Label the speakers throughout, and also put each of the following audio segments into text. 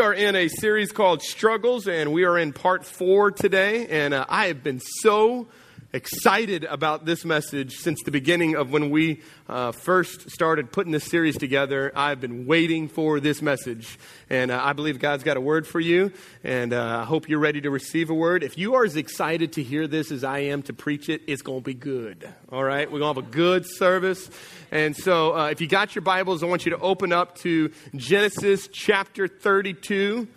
Speaker 1: Are in a series called Struggles, and we are in part four today. And uh, I have been so excited about this message since the beginning of when we uh, first started putting this series together. I've been waiting for this message, and uh, I believe God's got a word for you, and uh, I hope you're ready to receive a word. If you are as excited to hear this as I am to preach it, it's going to be good. All right? We're going to have a good service. And so, uh, if you got your Bibles, I want you to open up to Genesis chapter 32.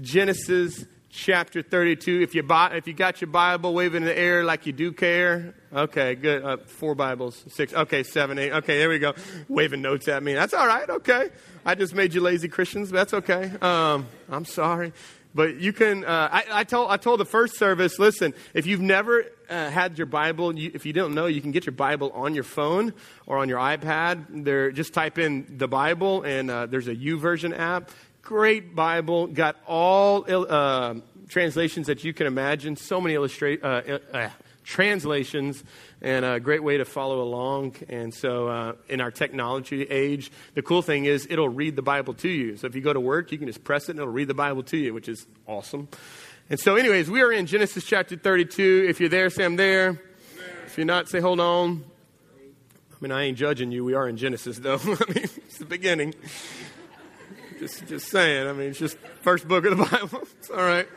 Speaker 1: Genesis chapter 32. If you, buy, if you got your Bible waving in the air like you do care, okay, good. Uh, four Bibles, six, okay, seven, eight. Okay, there we go. Waving notes at me. That's all right, okay. I just made you lazy Christians. That's okay. Um, I'm sorry. But you can, uh, I, I, told, I told the first service, listen, if you've never uh, had your Bible, you, if you don't know, you can get your Bible on your phone or on your iPad. There, just type in the Bible, and uh, there's a YouVersion app great Bible, got all uh, translations that you can imagine, so many illustrate, uh, uh, translations, and a great way to follow along. And so, uh, in our technology age, the cool thing is it'll read the Bible to you. So, if you go to work, you can just press it and it'll read the Bible to you, which is awesome. And so, anyways, we are in Genesis chapter 32. If you're there, say I'm there. If you're not, say hold on. I mean, I ain't judging you. We are in Genesis, though. I mean, it's the beginning. Just, just saying. I mean, it's just first book of the Bible. It's all right.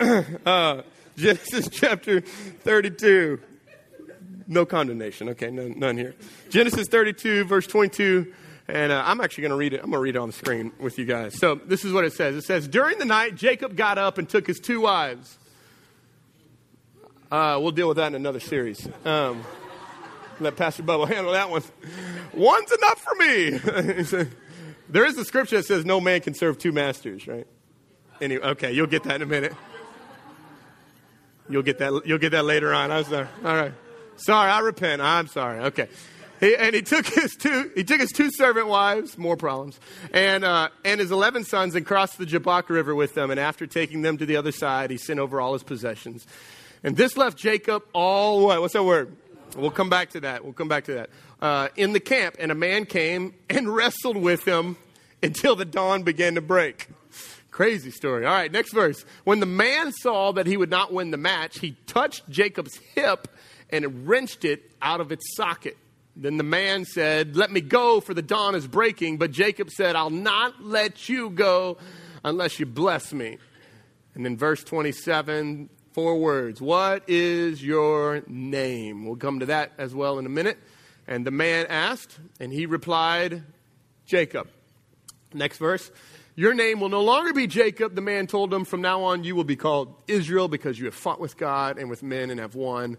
Speaker 1: Uh, Genesis chapter 32. No condemnation. Okay, none, none here. Genesis 32, verse 22. And uh, I'm actually going to read it. I'm going to read it on the screen with you guys. So this is what it says. It says, During the night, Jacob got up and took his two wives. Uh, we'll deal with that in another series. Um, let Pastor Bubba handle that one. One's enough for me. There is a scripture that says no man can serve two masters, right? Anyway, okay, you'll get that in a minute. You'll get that. You'll get that later on. I'm sorry. All right. Sorry, I repent. I'm sorry. Okay. He, and he took his two. He took his two servant wives. More problems. And uh, and his eleven sons and crossed the Jabbok River with them. And after taking them to the other side, he sent over all his possessions. And this left Jacob all what? What's that word? We'll come back to that. We'll come back to that. Uh, in the camp, and a man came and wrestled with him until the dawn began to break. Crazy story. All right, next verse. When the man saw that he would not win the match, he touched Jacob's hip and wrenched it out of its socket. Then the man said, Let me go, for the dawn is breaking. But Jacob said, I'll not let you go unless you bless me. And then verse 27, four words. What is your name? We'll come to that as well in a minute. And the man asked, and he replied, Jacob. Next verse. Your name will no longer be Jacob, the man told him. From now on, you will be called Israel because you have fought with God and with men and have won.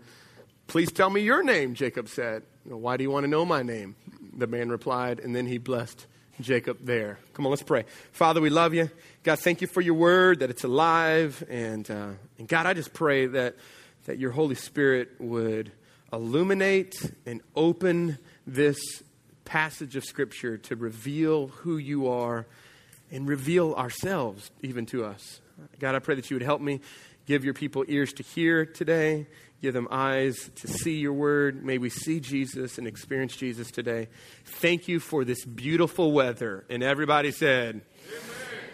Speaker 1: Please tell me your name, Jacob said. Why do you want to know my name? The man replied, and then he blessed Jacob there. Come on, let's pray. Father, we love you. God, thank you for your word, that it's alive. And, uh, and God, I just pray that, that your Holy Spirit would illuminate and open this passage of Scripture to reveal who you are and reveal ourselves even to us. God, I pray that you would help me give your people ears to hear today, give them eyes to see your word. May we see Jesus and experience Jesus today. Thank you for this beautiful weather. And everybody said,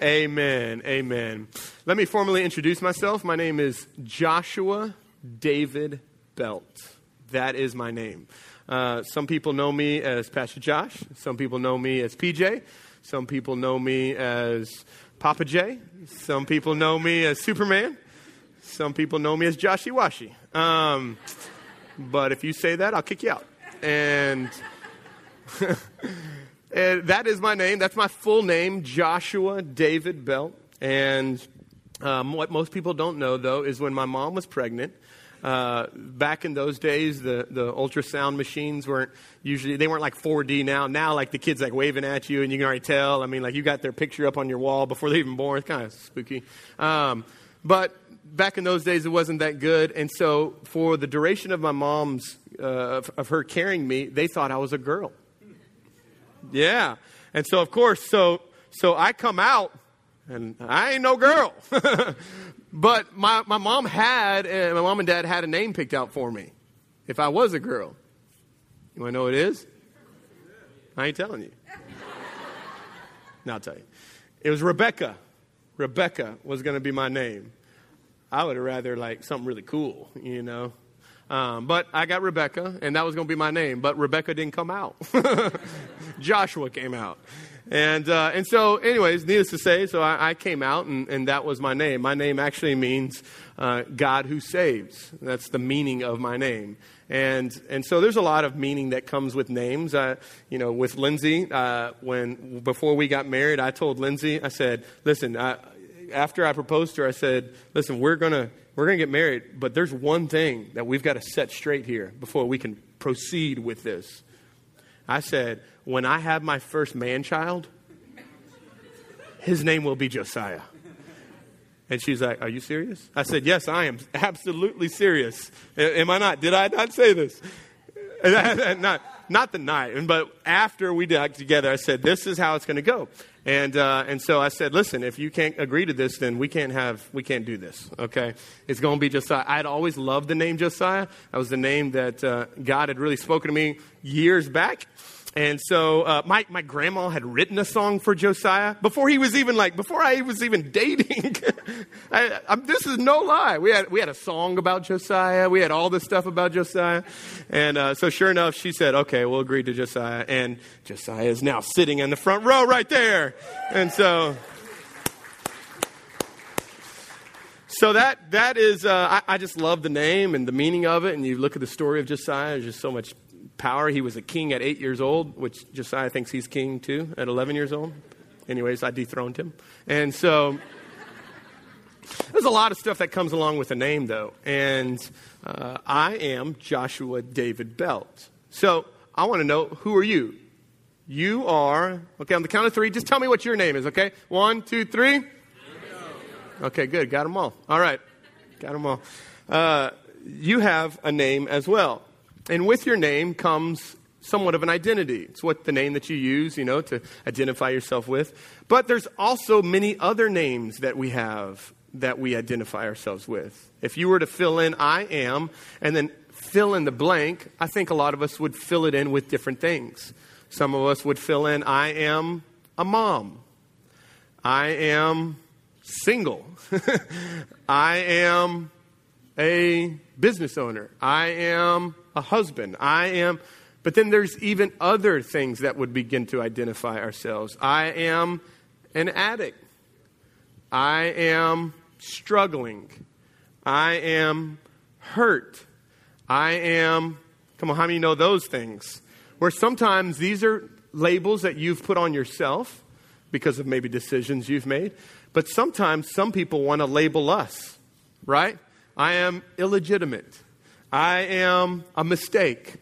Speaker 1: Amen. Amen. Amen. Let me formally introduce myself. My name is Joshua David Belt. That is my name. Uh, some people know me as Pastor Josh. Some people know me as PJ. Some people know me as Papa J. Some people know me as Superman. Some people know me as Joshy Washy. Um, but if you say that, I'll kick you out. And, and, that is my name. That's my full name, Joshua David Belt. And um, what most people don't know, though, is when my mom was pregnant, uh, back in those days, the, the ultrasound machines weren't usually, they weren't like 4D now. Now, like the kids like waving at you and you can already tell. I mean, like you got their picture up on your wall before they're even born. It's kind of spooky. Um, but back in those days, it wasn't that good. And so for the duration of my mom's, uh, of, of her carrying me, they thought I was a girl. Yeah. And so, of course, so, so I come out and I ain't no girl. but my, my mom had, uh, my mom and dad had a name picked out for me if I was a girl. You want to know what it is? I ain't telling you. no, I'll tell you. It was Rebecca. Rebecca was going to be my name. I would have rather like something really cool, you know. Um, but I got Rebecca, and that was going to be my name. But Rebecca didn't come out. Joshua came out. And, uh, and so, anyways, needless to say, so I, I came out, and, and, that was my name. My name actually means uh, God who saves. That's the meaning of my name. And, and so there's a lot of meaning that comes with names. You know, with Lindsay, uh, when, before we got married, I told Lindsay, I said, listen, after I proposed to her, I said, listen, we're going to we're going to get married, but there's one thing that we've got to set straight here before we can proceed with this. I said, when I have my first man child, his name will be Josiah. And she's like, Are you serious? I said, Yes, I am absolutely serious. Am I not? Did I not say this? not, not the night, but after we got together, I said, This is how it's going to go. And, uh, and so I said, listen, if you can't agree to this, then we can't have, we can't do this, okay? It's going to be Josiah. I'd always loved the name Josiah. That was the name that uh, God had really spoken to me years back. And so uh, my, my grandma had written a song for Josiah before he was even like, before I was even dating. I, this is no lie. We had, we had a song about Josiah. We had all this stuff about Josiah. And uh, so sure enough, she said, okay, we'll agree to Josiah. And Josiah is now sitting in the front row right there. And so... So that that is, uh, I, I, just love the name and the meaning of it. And you look at the story of Josiah; there's just so much power. He was a king at eight years old, which Josiah thinks he's king too at 11 years old. Anyways, I dethroned him. And so there's a lot of stuff that comes along with a name, though. And uh, I am Joshua David Belt. So I want to know who are you? You are, okay, on the count of three, just tell me what your name is, okay? One, two, three. Okay, good. Got them all. All right. Got them all. Uh, you have a name as well. And with your name comes somewhat of an identity. It's what the name that you use, you know, to identify yourself with. But there's also many other names that we have that we identify ourselves with. If you were to fill in I am and then fill in the blank, I think a lot of us would fill it in with different things. Some of us would fill in I am a mom. I am single. I am a business owner. I am a husband. I am, but then there's even other things that would begin to identify ourselves. I am an addict. I am struggling. I am hurt. I am, come on, how many know those things? Where sometimes these are labels that you've put on yourself because of maybe decisions you've made. But sometimes some people want to label us, right? I am illegitimate. I am a mistake.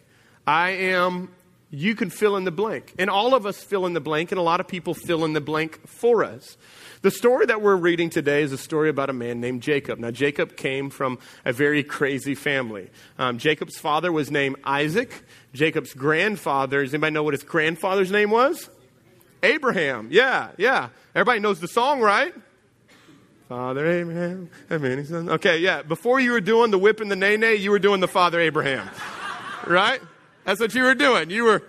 Speaker 1: I am, you can fill in the blank. And all of us fill in the blank, and a lot of people fill in the blank for us. The story that we're reading today is a story about a man named Jacob. Now, Jacob came from a very crazy family. Um, Jacob's father was named Isaac. Jacob's grandfather, does anybody know what his grandfather's name was? Abraham. Yeah, yeah. Everybody knows the song, right? Father Abraham many sons. Okay, yeah. Before you were doing the whip and the nay nay, you were doing the Father Abraham. right? That's what you were doing. You were.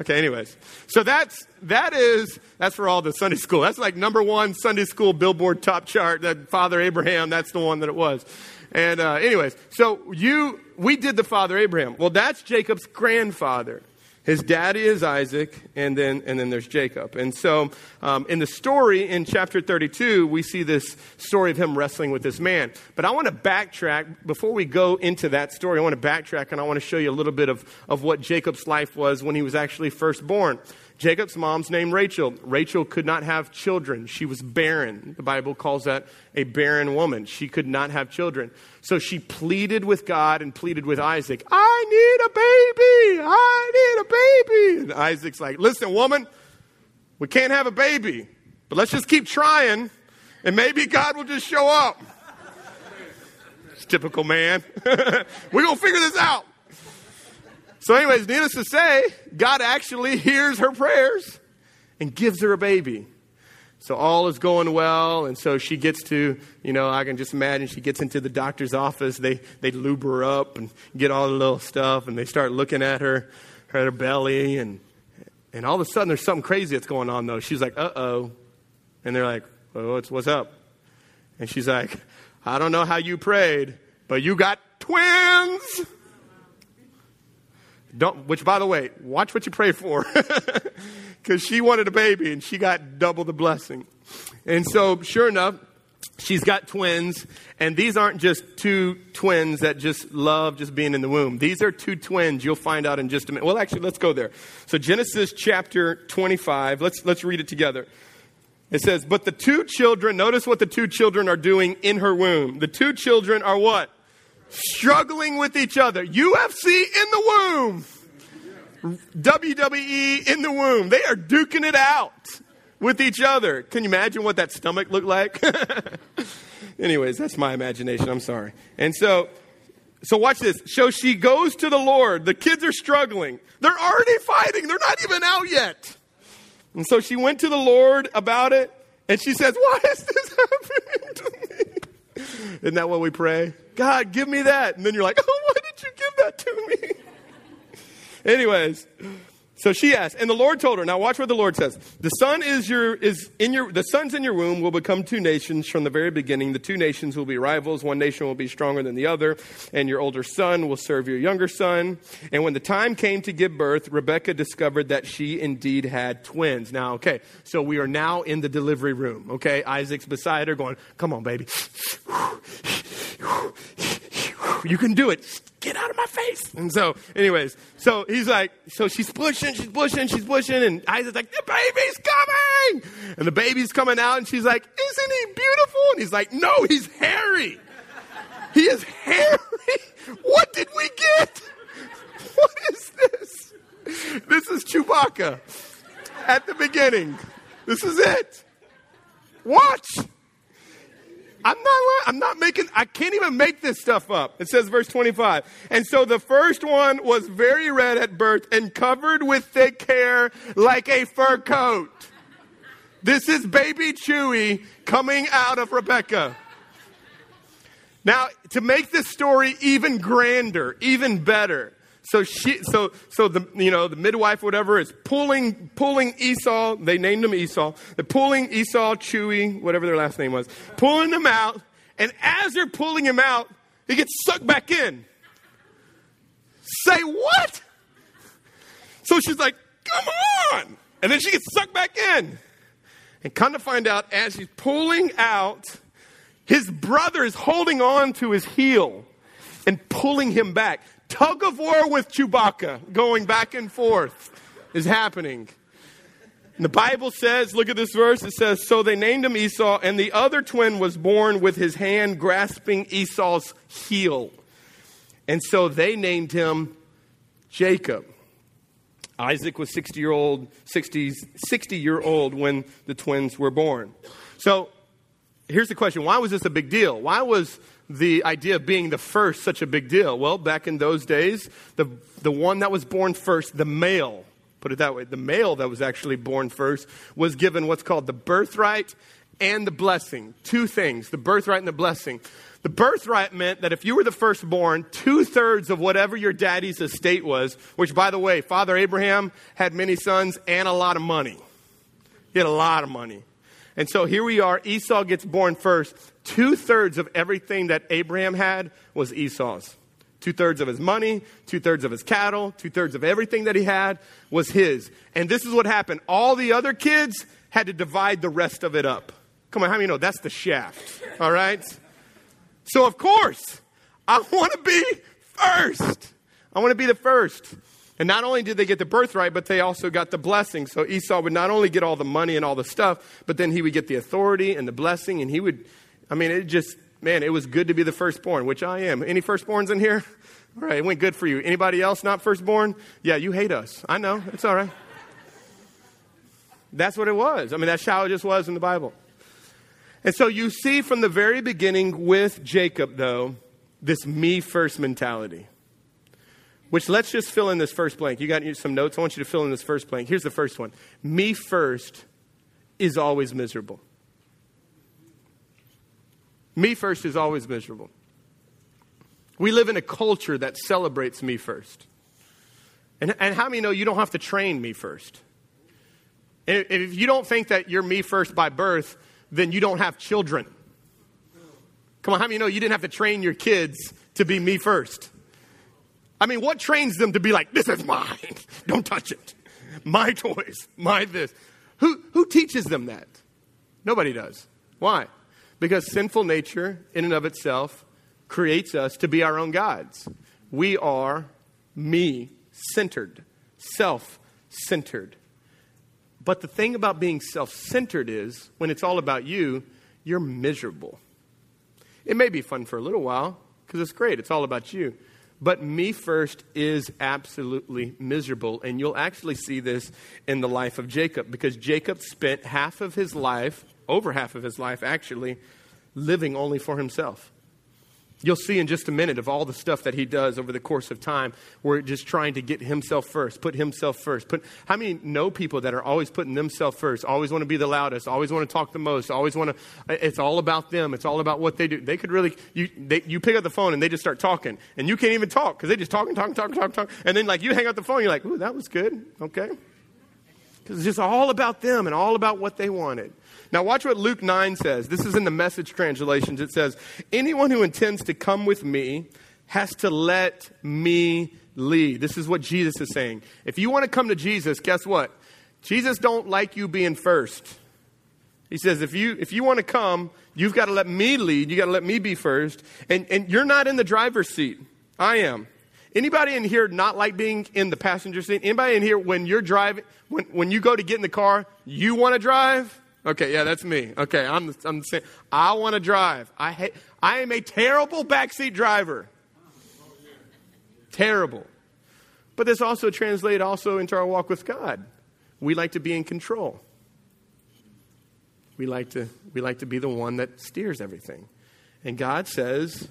Speaker 1: Okay, anyways. So that's that is that's for all the Sunday school. That's like number one Sunday school billboard top chart. That Father Abraham, that's the one that it was. And uh, anyways, so you we did the Father Abraham. Well, that's Jacob's grandfather. His daddy is Isaac, and then, and then there's Jacob. And so, um, in the story in chapter 32, we see this story of him wrestling with this man. But I want to backtrack, before we go into that story, I want to backtrack and I want to show you a little bit of, of what Jacob's life was when he was actually first born. Jacob's mom's name Rachel. Rachel could not have children. She was barren. The Bible calls that a barren woman. She could not have children. So she pleaded with God and pleaded with Isaac, I need a baby. I need a baby. And Isaac's like, listen, woman, we can't have a baby, but let's just keep trying and maybe God will just show up. It's typical man. We're going to figure this out. So, anyways, needless to say, God actually hears her prayers and gives her a baby. So all is going well, and so she gets to, you know, I can just imagine she gets into the doctor's office. They they lube her up and get all the little stuff, and they start looking at her, her belly, and And all of a sudden, there's something crazy that's going on, though. She's like, uh oh. And they're like, well, what's, what's up? And she's like, I don't know how you prayed, but you got twins. Don't, which, by the way, watch what you pray for. Because she wanted a baby and she got double the blessing. And so, sure enough, she's got twins. And these aren't just two twins that just love just being in the womb. These are two twins you'll find out in just a minute. Well, actually, let's go there. So, Genesis chapter 25, let's, let's read it together. It says, But the two children, notice what the two children are doing in her womb. The two children are what? Struggling with each other. UFC in the womb. WWE in the womb. They are duking it out with each other. Can you imagine what that stomach looked like? Anyways, that's my imagination. I'm sorry. And so, so watch this. So she goes to the Lord. The kids are struggling. They're already fighting. They're not even out yet. And so she went to the Lord about it, and she says, Why is this happening? Isn't that what we pray? God, give me that. And then you're like, Oh, why did you give that to me? Anyways, so she asked, and the Lord told her, now watch what the Lord says. The son is your, is in your, the sons in your womb will become two nations from the very beginning. The two nations will be rivals. One nation will be stronger than the other, and your older son will serve your younger son. And when the time came to give birth, Rebecca discovered that she indeed had twins. Now, okay, so we are now in the delivery room, okay? Isaac's beside her going, come on, baby. You can do it get out of my face. And so, anyways, so he's like, so she's pushing, she's pushing, she's pushing, and Isaac's like, the baby's coming! And the baby's coming out, and she's like, isn't he beautiful? And he's like, no, he's hairy. He is hairy. What did we get? What is this? This is Chewbacca at the beginning. This is it. Watch. I'm not, I'm not making, I can't even make this stuff up. It says verse 25. And so the first one was very red at birth and covered with thick hair like a fur coat. This is baby Chewy coming out of Rebecca. Now, to make this story even grander, even better, so she, so, so the, you know, the midwife, whatever, is pulling, pulling Esau. They named him Esau. They're pulling Esau, Chewy, whatever their last name was, pulling him out. And as they're pulling him out, he gets sucked back in. Say what? So she's like, come on. And then she gets sucked back in. And come to find out, as he's pulling out, his brother is holding on to his heel and pulling him back tug of war with Chewbacca going back and forth is happening. And the Bible says, look at this verse, it says, So they named him Esau, and the other twin was born with his hand grasping Esau's heel. And so they named him Jacob. Isaac was 60 year old, 60, 60 year old when the twins were born. So here's the question why was this a big deal? Why was the idea of being the first such a big deal? Well, back in those days, the, the one that was born first, the male, put it that way, the male that was actually born first was given what's called the birthright and the blessing. Two things the birthright and the blessing. The birthright meant that if you were the firstborn, two thirds of whatever your daddy's estate was, which, by the way, Father Abraham had many sons and a lot of money. He had a lot of money. And so here we are. Esau gets born first. Two thirds of everything that Abraham had was Esau's. Two thirds of his money, two thirds of his cattle, two thirds of everything that he had was his. And this is what happened. All the other kids had to divide the rest of it up. Come on, how many know that's the shaft? All right? So, of course, I want to be first. I want to be the first. And not only did they get the birthright, but they also got the blessing. So Esau would not only get all the money and all the stuff, but then he would get the authority and the blessing. And he would, I mean, it just, man, it was good to be the firstborn, which I am. Any firstborns in here? All right, it went good for you. Anybody else not firstborn? Yeah, you hate us. I know. It's all right. That's what it was. I mean, that's how it just was in the Bible. And so you see from the very beginning with Jacob, though, this me first mentality. Which let's just fill in this first blank. You got some notes? I want you to fill in this first blank. Here's the first one Me first is always miserable. Me first is always miserable. We live in a culture that celebrates me first. And, and how many know you don't have to train me first? If you don't think that you're me first by birth, then you don't have children. Come on, how many know you didn't have to train your kids to be me first? I mean, what trains them to be like, this is mine, don't touch it, my toys, my this? Who, who teaches them that? Nobody does. Why? Because sinful nature, in and of itself, creates us to be our own gods. We are me centered, self centered. But the thing about being self centered is when it's all about you, you're miserable. It may be fun for a little while because it's great, it's all about you. But me first is absolutely miserable. And you'll actually see this in the life of Jacob because Jacob spent half of his life, over half of his life actually, living only for himself. You'll see in just a minute of all the stuff that he does over the course of time where just trying to get himself first, put himself first. Put, how many know people that are always putting themselves first, always want to be the loudest, always want to talk the most, always want to, uh, it's all about them, it's all about what they do. They could really, you, they, you pick up the phone and they just start talking, and you can't even talk because they just talking, talking, talking, talking, talking. And then like you hang up the phone, you're like, ooh, that was good, okay. It's just all about them and all about what they wanted. Now, watch what Luke 9 says. This is in the message translations. It says, Anyone who intends to come with me has to let me lead. This is what Jesus is saying. If you want to come to Jesus, guess what? Jesus don't like you being first. He says, if you, if you want to come, you've got to let me lead. You've got to let me be first. And, and you're not in the driver's seat. I am. Anybody in here not like being in the passenger seat? Anybody in here when you're driving, when, when you go to get in the car, you want to drive? Okay, yeah, that's me. Okay, I'm the, I'm the same. I want to drive. I hate, I am a terrible backseat driver. Terrible. But this also translates also into our walk with God. We like to be in control. We like to we like to be the one that steers everything. And God says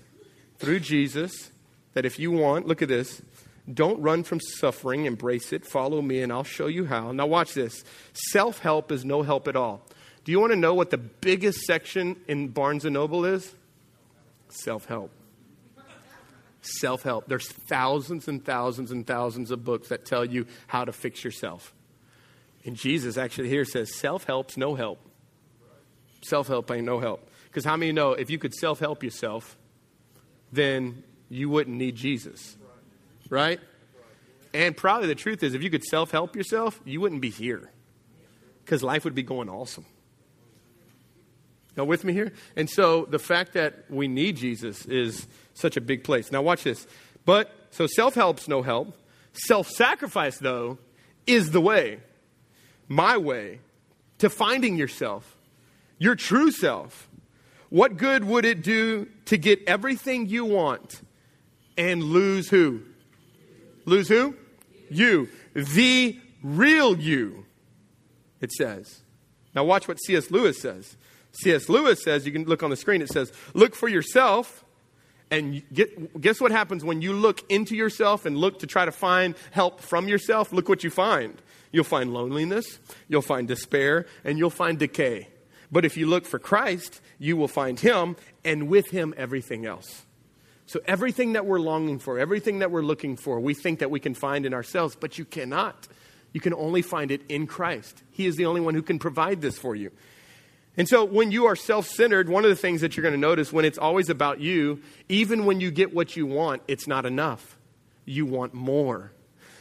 Speaker 1: through Jesus that if you want, look at this, don't run from suffering, embrace it, follow me, and I'll show you how. Now, watch this. Self help is no help at all. Do you want to know what the biggest section in Barnes and Noble is? Self help. Self help. There's thousands and thousands and thousands of books that tell you how to fix yourself. And Jesus actually here says self help's no help. Self help ain't no help. Because how many know if you could self help yourself, then you wouldn't need Jesus? Right? And probably the truth is, if you could self help yourself, you wouldn't be here. Because life would be going awesome. Now, with me here? And so the fact that we need Jesus is such a big place. Now, watch this. But, so self help's no help. Self sacrifice, though, is the way, my way, to finding yourself, your true self. What good would it do to get everything you want and lose who? Lose who? You. The real you, it says. Now, watch what C.S. Lewis says. C.S. Lewis says, you can look on the screen, it says, look for yourself. And get, guess what happens when you look into yourself and look to try to find help from yourself? Look what you find. You'll find loneliness, you'll find despair, and you'll find decay. But if you look for Christ, you will find Him, and with Him, everything else. So, everything that we're longing for, everything that we're looking for, we think that we can find in ourselves, but you cannot. You can only find it in Christ. He is the only one who can provide this for you. And so when you are self centered, one of the things that you're going to notice when it's always about you, even when you get what you want, it's not enough. You want more.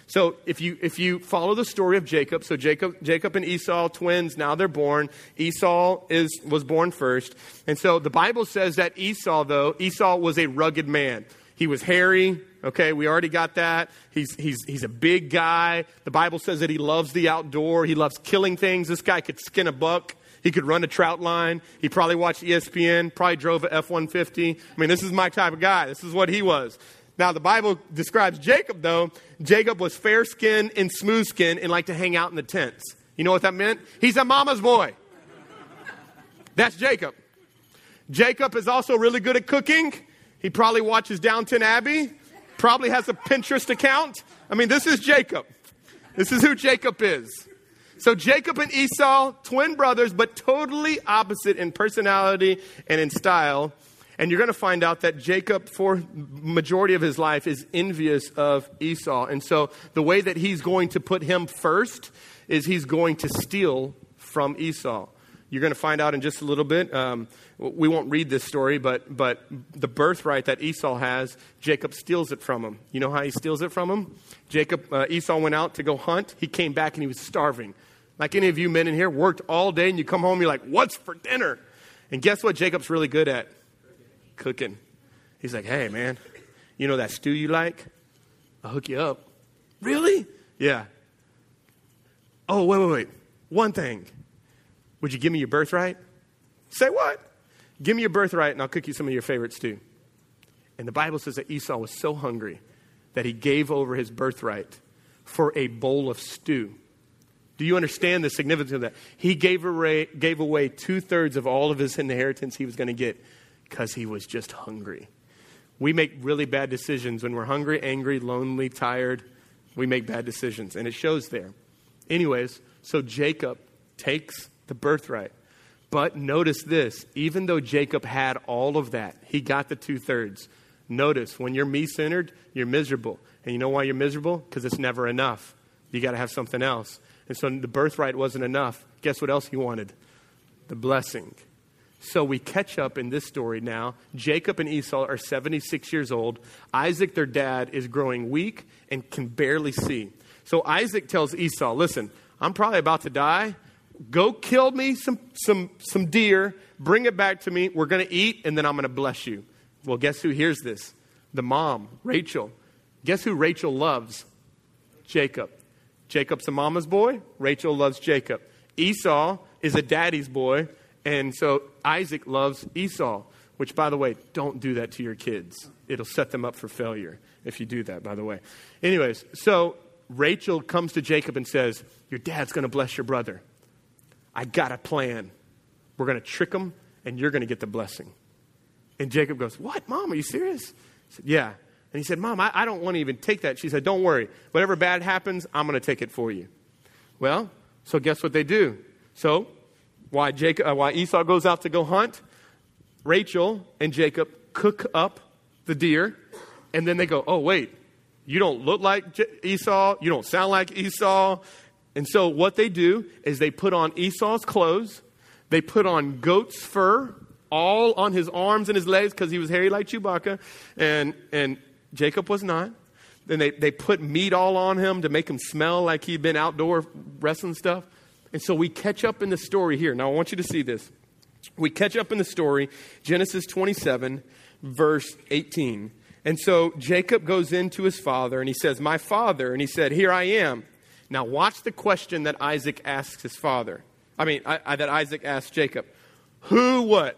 Speaker 1: So if you if you follow the story of Jacob, so Jacob Jacob and Esau twins, now they're born. Esau is was born first. And so the Bible says that Esau though, Esau was a rugged man. He was hairy, okay? We already got that. He's he's he's a big guy. The Bible says that he loves the outdoor. He loves killing things. This guy could skin a buck. He could run a trout line. He probably watched ESPN, probably drove a F 150. I mean, this is my type of guy. This is what he was. Now, the Bible describes Jacob, though. Jacob was fair skinned and smooth skinned and liked to hang out in the tents. You know what that meant? He's a mama's boy. That's Jacob. Jacob is also really good at cooking. He probably watches Downton Abbey, probably has a Pinterest account. I mean, this is Jacob. This is who Jacob is. So Jacob and Esau, twin brothers, but totally opposite in personality and in style. And you're going to find out that Jacob, for majority of his life, is envious of Esau. And so the way that he's going to put him first is he's going to steal from Esau. You're going to find out in just a little bit. Um, we won't read this story, but, but the birthright that Esau has, Jacob steals it from him. You know how he steals it from him? Jacob, uh, Esau went out to go hunt. He came back and he was starving. Like any of you men in here, worked all day and you come home, you're like, what's for dinner? And guess what Jacob's really good at? Cooking. He's like, hey, man, you know that stew you like? I'll hook you up. Really? Yeah. Oh, wait, wait, wait. One thing. Would you give me your birthright? Say what? Give me your birthright and I'll cook you some of your favorite stew. And the Bible says that Esau was so hungry that he gave over his birthright for a bowl of stew. Do you understand the significance of that? He gave away, gave away two thirds of all of his inheritance he was going to get because he was just hungry. We make really bad decisions when we're hungry, angry, lonely, tired. We make bad decisions, and it shows there. Anyways, so Jacob takes the birthright. But notice this even though Jacob had all of that, he got the two thirds. Notice when you're me centered, you're miserable. And you know why you're miserable? Because it's never enough. You got to have something else. And so the birthright wasn't enough. Guess what else he wanted? The blessing. So we catch up in this story now. Jacob and Esau are 76 years old. Isaac, their dad, is growing weak and can barely see. So Isaac tells Esau, Listen, I'm probably about to die. Go kill me some, some, some deer, bring it back to me. We're going to eat, and then I'm going to bless you. Well, guess who hears this? The mom, Rachel. Guess who Rachel loves? Jacob. Jacob's a mama's boy. Rachel loves Jacob. Esau is a daddy's boy. And so Isaac loves Esau, which, by the way, don't do that to your kids. It'll set them up for failure if you do that, by the way. Anyways, so Rachel comes to Jacob and says, Your dad's going to bless your brother. I got a plan. We're going to trick him, and you're going to get the blessing. And Jacob goes, What, mom? Are you serious? Said, Yeah. And he said, Mom, I, I don't want to even take that. She said, Don't worry. Whatever bad happens, I'm going to take it for you. Well, so guess what they do? So why, Jacob, uh, why Esau goes out to go hunt, Rachel and Jacob cook up the deer, and then they go, oh, wait, you don't look like J- Esau, you don't sound like Esau. And so what they do is they put on Esau's clothes, they put on goat's fur, all on his arms and his legs because he was hairy like Chewbacca, and, and Jacob was not. Then they, they put meat all on him to make him smell like he'd been outdoor wrestling stuff. And so we catch up in the story here. Now, I want you to see this. We catch up in the story, Genesis 27, verse 18. And so Jacob goes into his father and he says, My father. And he said, Here I am. Now, watch the question that Isaac asks his father. I mean, I, I, that Isaac asks Jacob. Who what?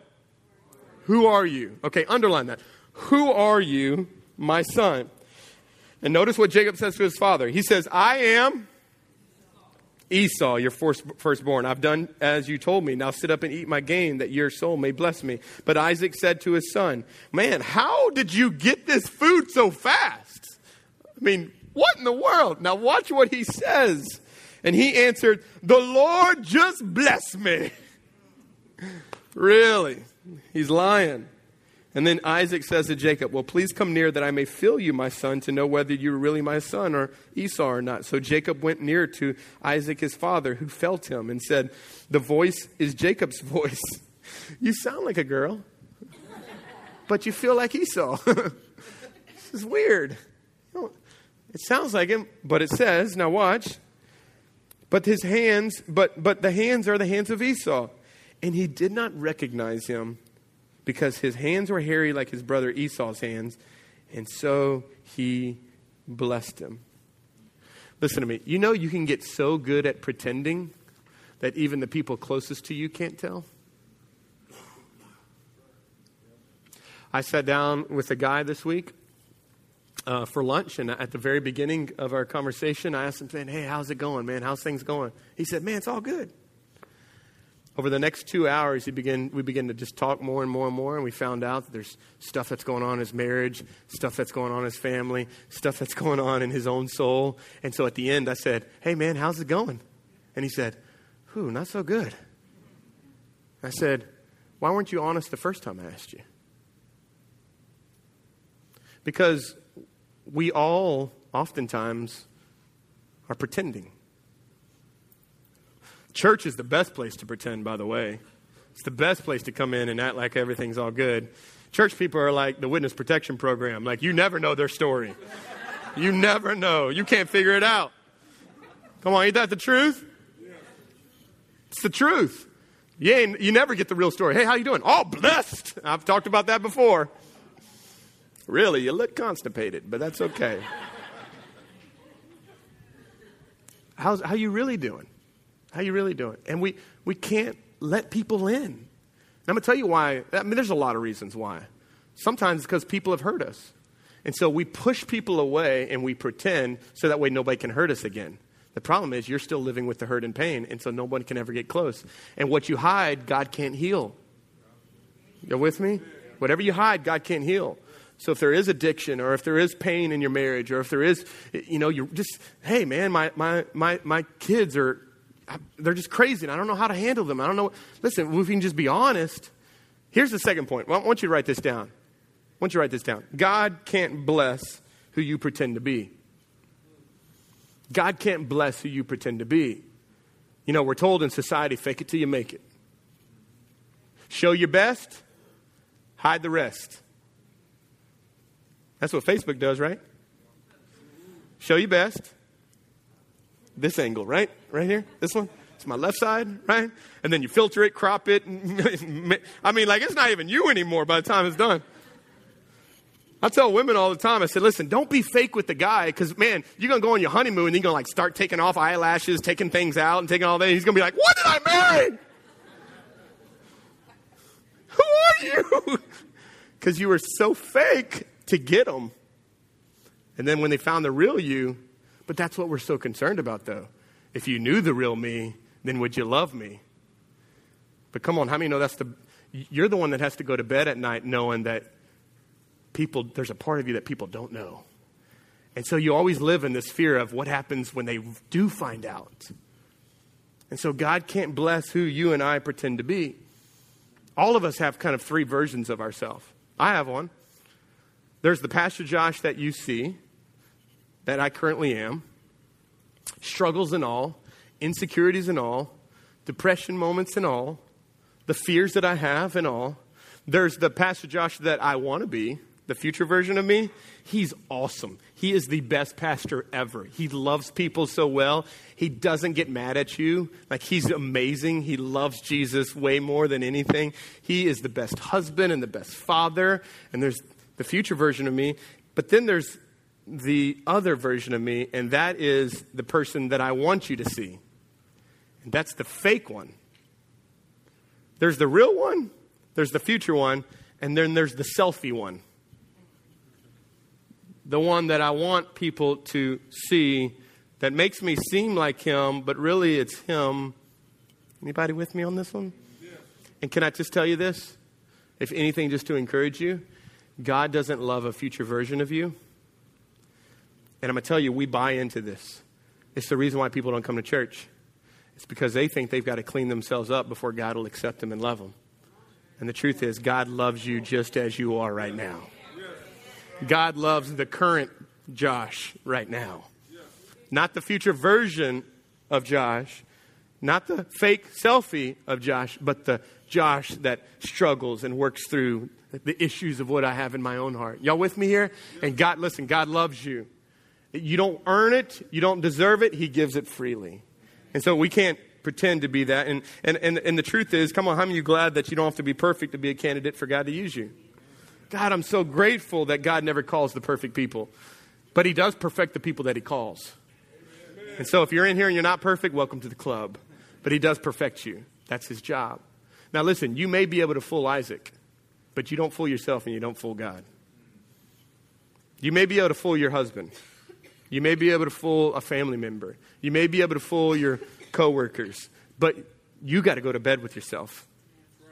Speaker 1: Who are you? Okay, underline that. Who are you, my son? And notice what Jacob says to his father. He says, I am Esau, your firstborn, I've done as you told me. Now sit up and eat my game, that your soul may bless me. But Isaac said to his son, Man, how did you get this food so fast? I mean, what in the world? Now watch what he says. And he answered, The Lord just blessed me. really? He's lying. And then Isaac says to Jacob, Well, please come near that I may feel you, my son, to know whether you are really my son or Esau or not. So Jacob went near to Isaac his father, who felt him and said, The voice is Jacob's voice. You sound like a girl, but you feel like Esau. this is weird. It sounds like him, but it says, now watch. But his hands, but but the hands are the hands of Esau. And he did not recognize him because his hands were hairy like his brother Esau's hands, and so he blessed him. Listen to me. You know, you can get so good at pretending that even the people closest to you can't tell. I sat down with a guy this week uh, for lunch, and at the very beginning of our conversation, I asked him, saying, Hey, how's it going, man? How's things going? He said, Man, it's all good. Over the next two hours, he begin, we began to just talk more and more and more, and we found out that there's stuff that's going on in his marriage, stuff that's going on in his family, stuff that's going on in his own soul. And so at the end, I said, Hey, man, how's it going? And he said, Whew, not so good. I said, Why weren't you honest the first time I asked you? Because we all oftentimes are pretending. Church is the best place to pretend, by the way. It's the best place to come in and act like everything's all good. Church people are like the witness protection program. Like, you never know their story. You never know. You can't figure it out. Come on, ain't that the truth? It's the truth. You, ain't, you never get the real story. Hey, how you doing? All blessed. I've talked about that before. Really, you look constipated, but that's okay. How's, how you really doing? How you really doing? And we, we can't let people in. And I'm going to tell you why. I mean, there's a lot of reasons why. Sometimes it's because people have hurt us. And so we push people away and we pretend so that way nobody can hurt us again. The problem is you're still living with the hurt and pain, and so no one can ever get close. And what you hide, God can't heal. You're with me? Whatever you hide, God can't heal. So if there is addiction or if there is pain in your marriage or if there is, you know, you're just, hey man, my, my, my, my kids are, they're just crazy and I don't know how to handle them. I don't know. Listen, if we can just be honest. Here's the second point. I want you to write this down. I want you to write this down. God can't bless who you pretend to be. God can't bless who you pretend to be. You know, we're told in society fake it till you make it. Show your best, hide the rest. That's what Facebook does, right? Show your best. This angle, right? Right here? This one? It's my left side, right? And then you filter it, crop it. I mean, like, it's not even you anymore by the time it's done. I tell women all the time, I said, listen, don't be fake with the guy because, man, you're to go on your honeymoon and you're to like start taking off eyelashes, taking things out, and taking all that. He's to be like, what did I marry? Who are you? Because you were so fake to get him. And then when they found the real you, but that's what we're so concerned about, though. If you knew the real me, then would you love me? But come on, how many know that's the, you're the one that has to go to bed at night knowing that people, there's a part of you that people don't know. And so you always live in this fear of what happens when they do find out. And so God can't bless who you and I pretend to be. All of us have kind of three versions of ourselves. I have one. There's the Pastor Josh that you see, that I currently am, struggles and all, insecurities and all, depression moments and all, the fears that I have and all. There's the Pastor Josh that I want to be, the future version of me, he's awesome. He is the best pastor ever. He loves people so well. He doesn't get mad at you. Like, he's amazing. He loves Jesus way more than anything. He is the best husband and the best father. And there's the future version of me. But then there's the other version of me, and that is the person that I want you to see. And that's the fake one. There's the real one, there's the future one, and then there's the selfie one the one that I want people to see that makes me seem like him, but really it's him. Anybody with me on this one? And can I just tell you this? If anything, just to encourage you, God doesn't love a future version of you. And I'm going to tell you, we buy into this. It's the reason why people don't come to church. It's because they think they've got to clean themselves up before God will accept them and love them. And the truth is, God loves you just as you are right now. God loves the current Josh right now. Not the future version of Josh, not the fake selfie of Josh, but the Josh that struggles and works through the issues of what I have in my own heart. Y'all with me here? And God, listen, God loves you. You don't earn it, you don't deserve it, He gives it freely. And so we can't pretend to be that. And, and, and, and the truth is, come on, how many of you glad that you don't have to be perfect to be a candidate for God to use you? God, I'm so grateful that God never calls the perfect people, but He does perfect the people that He calls. And so if you're in here and you're not perfect, welcome to the club. But He does perfect you. That's His job. Now, listen, you may be able to fool Isaac, but you don't fool yourself and you don't fool God. You may be able to fool your husband. You may be able to fool a family member. You may be able to fool your coworkers, but you got to go to bed with yourself.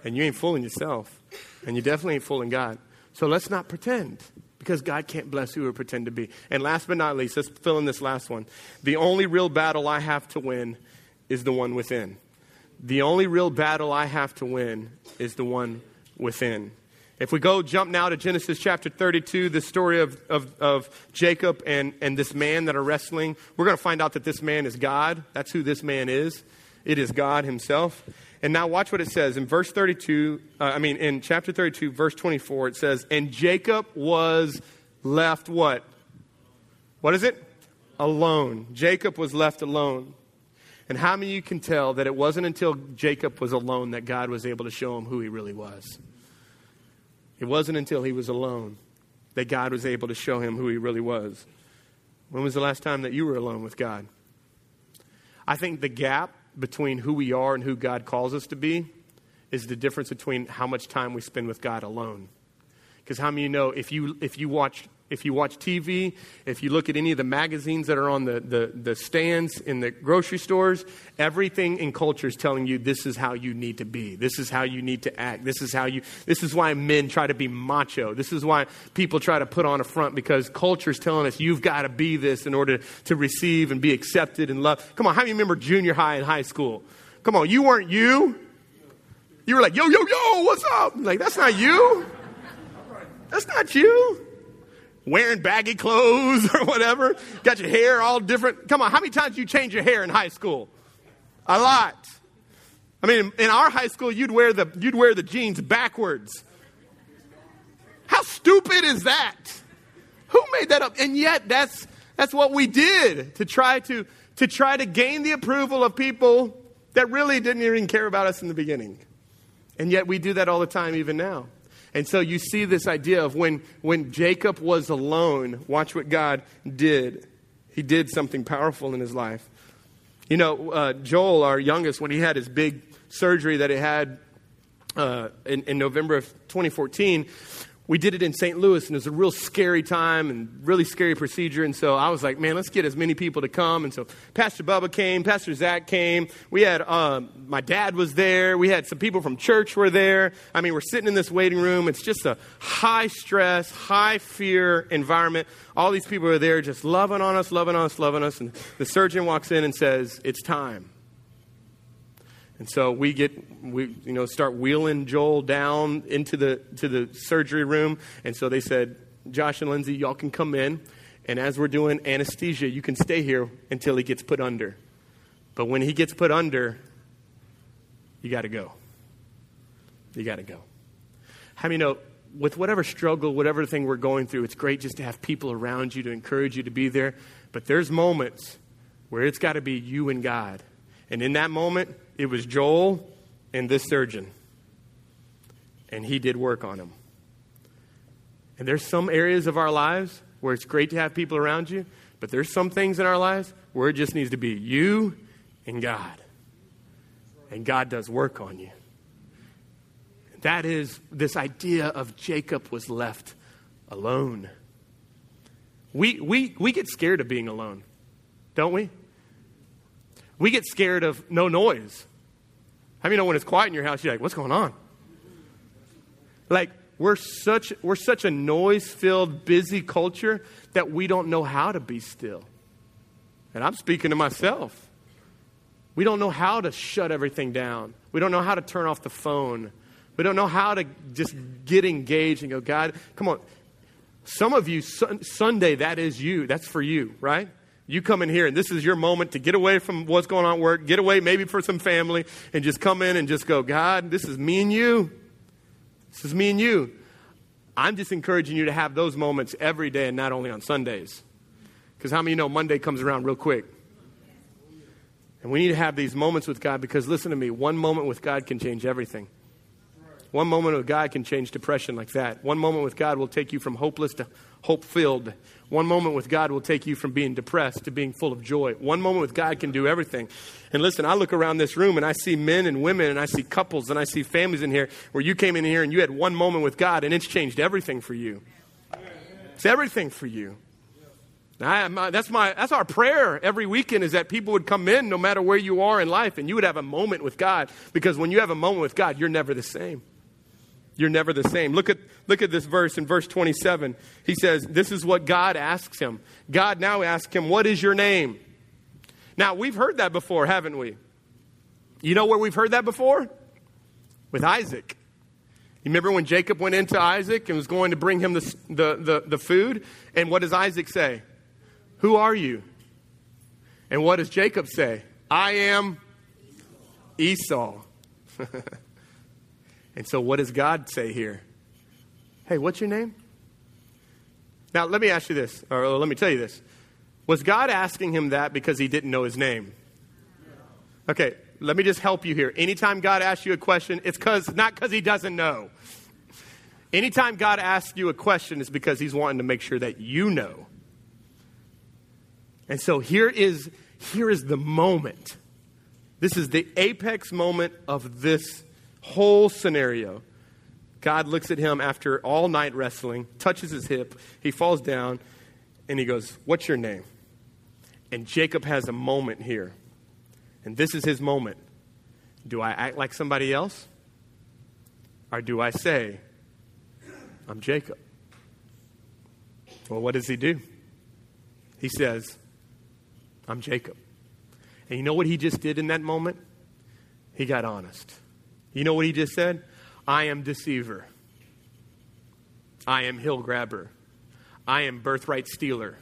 Speaker 1: And you ain't fooling yourself, and you definitely ain't fooling God. So let's not pretend because God can't bless who we pretend to be. And last but not least, let's fill in this last one. The only real battle I have to win is the one within. The only real battle I have to win is the one within. If we go jump now to Genesis chapter 32, the story of, of, of Jacob and, and this man that are wrestling, we're going to find out that this man is God. That's who this man is. It is God himself. And now watch what it says in verse 32, uh, I mean, in chapter 32, verse 24, it says, And Jacob was left what? What is it? Alone. Jacob was left alone. And how many of you can tell that it wasn't until Jacob was alone that God was able to show him who he really was? It wasn't until he was alone that God was able to show him who he really was. When was the last time that you were alone with God? I think the gap between who we are and who God calls us to be is the difference between how much time we spend with God alone. Because how many you know if you if you watch if you watch TV, if you look at any of the magazines that are on the, the, the stands in the grocery stores, everything in culture is telling you this is how you need to be. This is how you need to act. This is how you, this is why men try to be macho. This is why people try to put on a front because culture is telling us you've got to be this in order to receive and be accepted and loved. Come on, how many remember junior high and high school? Come on, you weren't you. You were like, yo, yo, yo, what's up? Like, that's not you. That's not you wearing baggy clothes or whatever, got your hair all different. Come on, how many times you change your hair in high school? A lot. I mean, in our high school, you'd wear the, you'd wear the jeans backwards. How stupid is that? Who made that up? And yet, that's, that's what we did to try to, to try to gain the approval of people that really didn't even care about us in the beginning. And yet, we do that all the time, even now. And so you see this idea of when, when Jacob was alone, watch what God did. He did something powerful in his life. You know, uh, Joel, our youngest, when he had his big surgery that he had uh, in, in November of 2014, we did it in St. Louis, and it was a real scary time and really scary procedure. And so I was like, man, let's get as many people to come. And so Pastor Bubba came, Pastor Zach came. We had um, my dad was there. We had some people from church were there. I mean, we're sitting in this waiting room. It's just a high stress, high fear environment. All these people are there, just loving on us, loving on us, loving us. And the surgeon walks in and says, "It's time." And so we get, we, you know, start wheeling Joel down into the, to the surgery room. And so they said, Josh and Lindsay, y'all can come in. And as we're doing anesthesia, you can stay here until he gets put under. But when he gets put under, you got to go. You got to go. How many know, with whatever struggle, whatever thing we're going through, it's great just to have people around you to encourage you to be there. But there's moments where it's got to be you and God. And in that moment, it was Joel and this surgeon. And he did work on him. And there's some areas of our lives where it's great to have people around you, but there's some things in our lives where it just needs to be you and God. And God does work on you. That is this idea of Jacob was left alone. We, we, we get scared of being alone, don't we? We get scared of no noise. How many know when it's quiet in your house, you're like, what's going on? Like, we're such, we're such a noise filled, busy culture that we don't know how to be still. And I'm speaking to myself. We don't know how to shut everything down. We don't know how to turn off the phone. We don't know how to just get engaged and go, God, come on. Some of you, Sunday, that is you. That's for you, right? You come in here and this is your moment to get away from what's going on at work, get away maybe for some family, and just come in and just go, God, this is me and you. This is me and you. I'm just encouraging you to have those moments every day and not only on Sundays. Because how many know Monday comes around real quick? And we need to have these moments with God because listen to me, one moment with God can change everything. One moment with God can change depression like that. One moment with God will take you from hopeless to hope filled. One moment with God will take you from being depressed to being full of joy. One moment with God can do everything. And listen, I look around this room and I see men and women and I see couples and I see families in here where you came in here and you had one moment with God and it's changed everything for you. It's everything for you. I, my, that's, my, that's our prayer every weekend is that people would come in no matter where you are in life and you would have a moment with God because when you have a moment with God, you're never the same you're never the same. Look at, look at this verse in verse 27. He says, This is what God asks him. God now asks him, What is your name? Now, we've heard that before, haven't we? You know where we've heard that before? With Isaac. You remember when Jacob went into Isaac and was going to bring him the, the, the, the food? And what does Isaac say? Who are you? And what does Jacob say? I am Esau. and so, what does God say here? Hey, what's your name? Now, let me ask you this, or let me tell you this. Was God asking him that because he didn't know his name? Okay, let me just help you here. Anytime God asks you a question, it's cause, not because he doesn't know. Anytime God asks you a question, it's because he's wanting to make sure that you know. And so here is, here is the moment. This is the apex moment of this whole scenario. God looks at him after all night wrestling, touches his hip, he falls down, and he goes, What's your name? And Jacob has a moment here. And this is his moment. Do I act like somebody else? Or do I say, I'm Jacob? Well, what does he do? He says, I'm Jacob. And you know what he just did in that moment? He got honest. You know what he just said? I am deceiver. I am hill grabber. I am birthright stealer.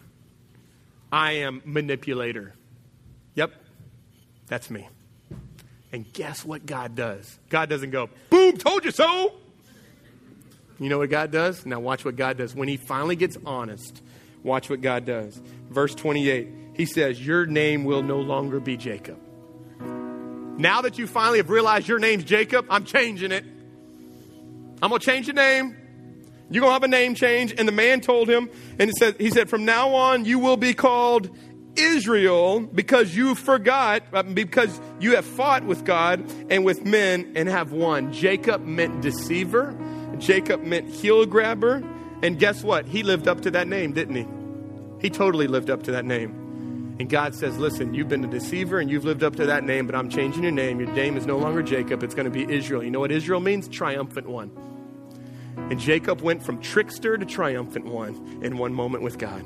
Speaker 1: I am manipulator. Yep, that's me. And guess what God does? God doesn't go, boom, told you so. You know what God does? Now, watch what God does. When he finally gets honest, watch what God does. Verse 28, he says, Your name will no longer be Jacob. Now that you finally have realized your name's Jacob, I'm changing it. I'm going to change your name. You're going to have a name change. And the man told him, and he said, he said, From now on, you will be called Israel because you forgot, uh, because you have fought with God and with men and have won. Jacob meant deceiver, Jacob meant heel grabber. And guess what? He lived up to that name, didn't he? He totally lived up to that name. And God says, Listen, you've been a deceiver and you've lived up to that name, but I'm changing your name. Your name is no longer Jacob, it's going to be Israel. You know what Israel means? Triumphant one. And Jacob went from trickster to triumphant one in one moment with God.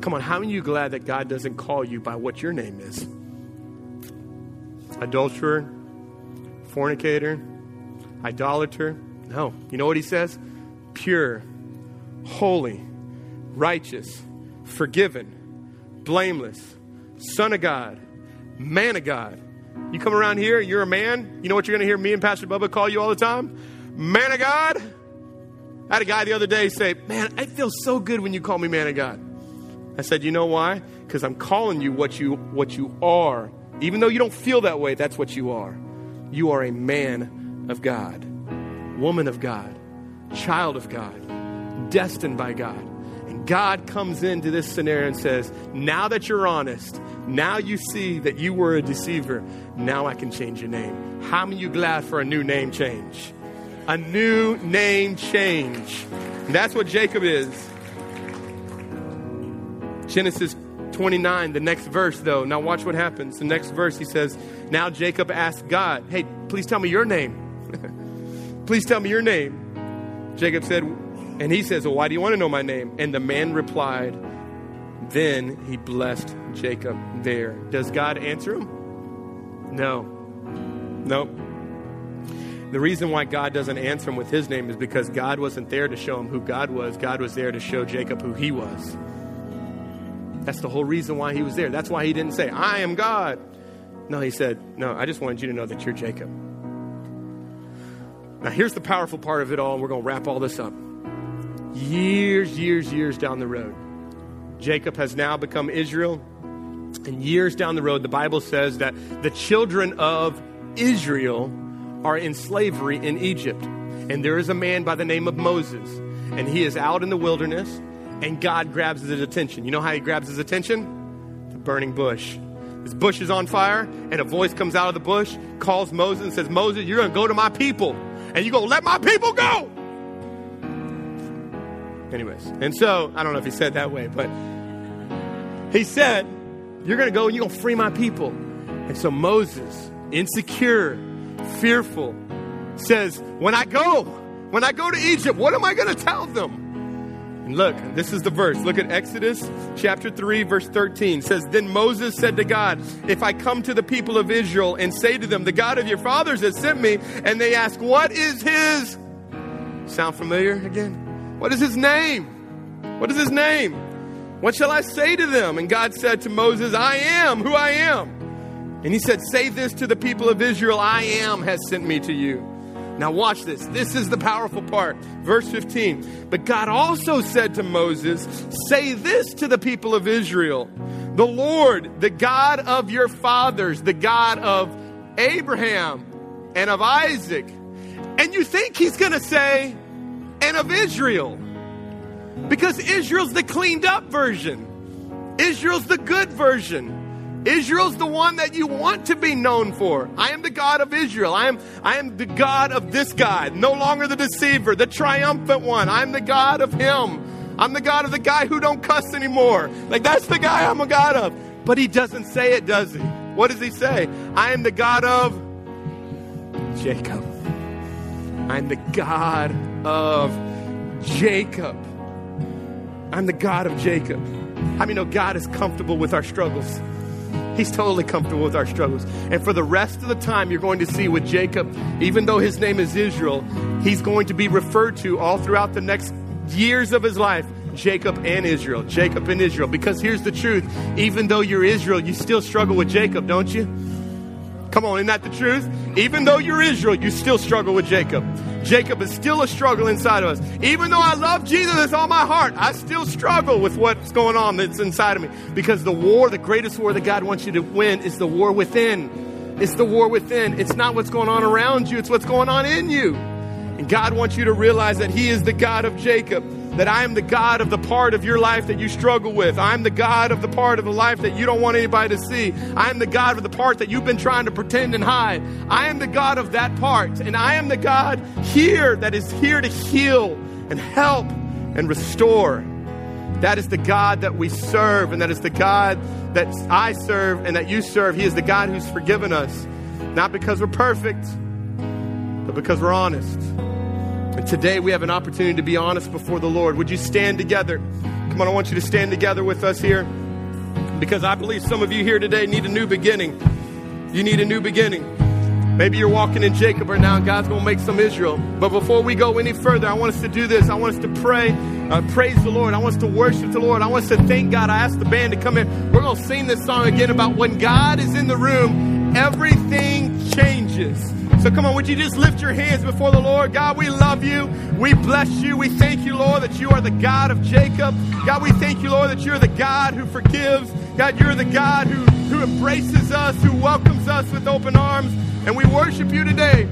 Speaker 1: Come on, how are you glad that God doesn't call you by what your name is? Adulterer, fornicator, idolater? No. You know what he says? Pure, holy, righteous, forgiven, blameless, son of God, man of God. You come around here, you're a man. You know what you're going to hear me and Pastor Bubba call you all the time? Man of God. I had a guy the other day say, Man, I feel so good when you call me man of God. I said, You know why? Because I'm calling you what you what you are. Even though you don't feel that way, that's what you are. You are a man of God, woman of God, child of God, destined by God. God comes into this scenario and says, Now that you're honest, now you see that you were a deceiver, now I can change your name. How many you glad for a new name change? A new name change. And that's what Jacob is. Genesis 29, the next verse, though. Now, watch what happens. The next verse, he says, Now Jacob asked God, Hey, please tell me your name. please tell me your name. Jacob said, and he says, Well, why do you want to know my name? And the man replied, Then he blessed Jacob there. Does God answer him? No. Nope. The reason why God doesn't answer him with his name is because God wasn't there to show him who God was. God was there to show Jacob who he was. That's the whole reason why he was there. That's why he didn't say, I am God. No, he said, No, I just wanted you to know that you're Jacob. Now, here's the powerful part of it all, and we're going to wrap all this up years, years, years down the road. Jacob has now become Israel. And years down the road, the Bible says that the children of Israel are in slavery in Egypt. And there is a man by the name of Moses. And he is out in the wilderness, and God grabs his attention. You know how he grabs his attention? The burning bush. This bush is on fire, and a voice comes out of the bush, calls Moses, and says, Moses, you're going to go to my people, and you're going to let my people go. Anyways, and so, I don't know if he said that way, but he said, You're going to go and you're going to free my people. And so Moses, insecure, fearful, says, When I go, when I go to Egypt, what am I going to tell them? And look, this is the verse. Look at Exodus chapter 3, verse 13. It says, Then Moses said to God, If I come to the people of Israel and say to them, The God of your fathers has sent me, and they ask, What is his? Sound familiar again? What is his name? What is his name? What shall I say to them? And God said to Moses, I am who I am. And he said, Say this to the people of Israel I am has sent me to you. Now, watch this. This is the powerful part. Verse 15. But God also said to Moses, Say this to the people of Israel The Lord, the God of your fathers, the God of Abraham and of Isaac. And you think he's going to say, and of Israel. Because Israel's the cleaned up version, Israel's the good version. Israel's the one that you want to be known for. I am the God of Israel. I am, I am the God of this God, no longer the deceiver, the triumphant one. I'm the God of him. I'm the God of the guy who don't cuss anymore. Like that's the guy I'm a God of. But he doesn't say it, does he? What does he say? I am the God of Jacob. I'm the God of Jacob. I'm the God of Jacob. How many know God is comfortable with our struggles? He's totally comfortable with our struggles. And for the rest of the time, you're going to see with Jacob, even though his name is Israel, he's going to be referred to all throughout the next years of his life Jacob and Israel. Jacob and Israel. Because here's the truth even though you're Israel, you still struggle with Jacob, don't you? Come on, isn't that the truth? Even though you're Israel, you still struggle with Jacob. Jacob is still a struggle inside of us. Even though I love Jesus with all my heart, I still struggle with what's going on that's inside of me. Because the war, the greatest war that God wants you to win, is the war within. It's the war within. It's not what's going on around you, it's what's going on in you. And God wants you to realize that He is the God of Jacob that I am the God of the part of your life that you struggle with. I'm the God of the part of the life that you don't want anybody to see. I am the God of the part that you've been trying to pretend and hide. I am the God of that part. And I am the God here that is here to heal and help and restore. That is the God that we serve, and that is the God that I serve and that you serve. He is the God who's forgiven us, not because we're perfect, but because we're honest. And today we have an opportunity to be honest before the Lord. Would you stand together? Come on, I want you to stand together with us here because I believe some of you here today need a new beginning. You need a new beginning. Maybe you're walking in Jacob right now and God's going to make some Israel. But before we go any further, I want us to do this. I want us to pray, uh, praise the Lord. I want us to worship the Lord. I want us to thank God. I asked the band to come in. We're going to sing this song again about when God is in the room, everything changes. So come on, would you just lift your hands before the Lord? God, we love you. We bless you. We thank you, Lord, that you are the God of Jacob. God, we thank you, Lord, that you're the God who forgives. God, you're the God who, who embraces us, who welcomes us with open arms. And we worship you today.